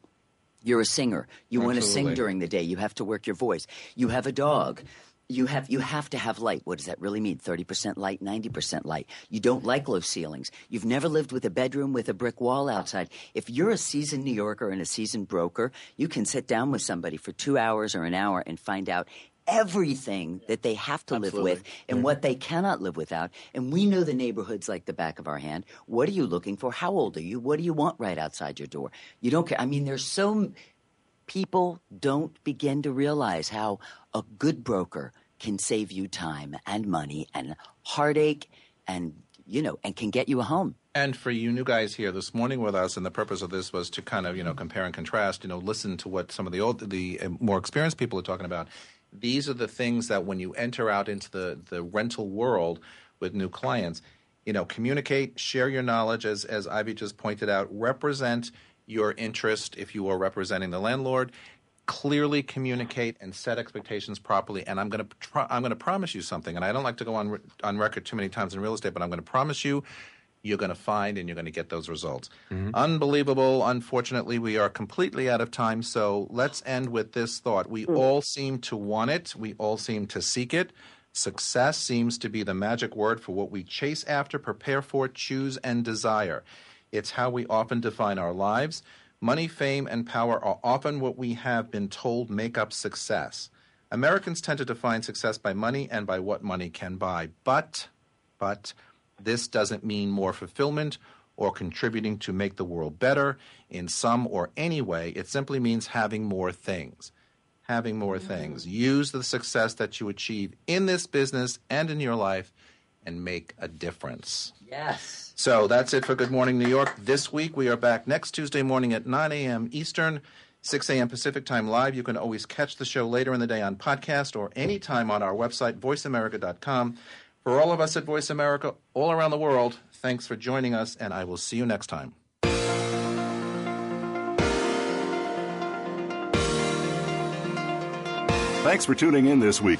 You're a singer. You want to sing during the day. You have to work your voice. You have a dog. You have you have to have light. What does that really mean? Thirty percent light, ninety percent light. You don't like low ceilings. You've never lived with a bedroom with a brick wall outside. If you're a seasoned New Yorker and a seasoned broker, you can sit down with somebody for two hours or an hour and find out everything that they have to Absolutely. live with and what they cannot live without. And we know the neighborhoods like the back of our hand. What are you looking for? How old are you? What do you want right outside your door? You don't care. I mean, there's so people don't begin to realize how a good broker can save you time and money and heartache and you know and can get you a home And for you new guys here this morning with us, and the purpose of this was to kind of you know compare and contrast. You know, listen to what some of the old, the uh, more experienced people are talking about. These are the things that when you enter out into the the rental world with new clients, you know, communicate, share your knowledge, as as Ivy just pointed out, represent your interest if you are representing the landlord. Clearly communicate and set expectations properly. And I'm going to tr- I'm going to promise you something. And I don't like to go on re- on record too many times in real estate, but I'm going to promise you you're going to find and you're going to get those results. Mm-hmm. Unbelievable. Unfortunately, we are completely out of time. So let's end with this thought. We mm. all seem to want it, we all seem to seek it. Success seems to be the magic word for what we chase after, prepare for, choose, and desire. It's how we often define our lives. Money, fame, and power are often what we have been told make up success. Americans tend to define success by money and by what money can buy. But, but, this doesn't mean more fulfillment or contributing to make the world better in some or any way. It simply means having more things. Having more mm-hmm. things. Use the success that you achieve in this business and in your life and make a difference. yes So that's it for Good Morning New York. This week we are back next Tuesday morning at 9 a.m. Eastern, 6 a.m. Pacific Time live. You can always catch the show later in the day on podcast or anytime on our website, voiceamerica.com. For all of us at Voice America all around the world, thanks for joining us, and I will see you next time. Thanks for tuning in this week.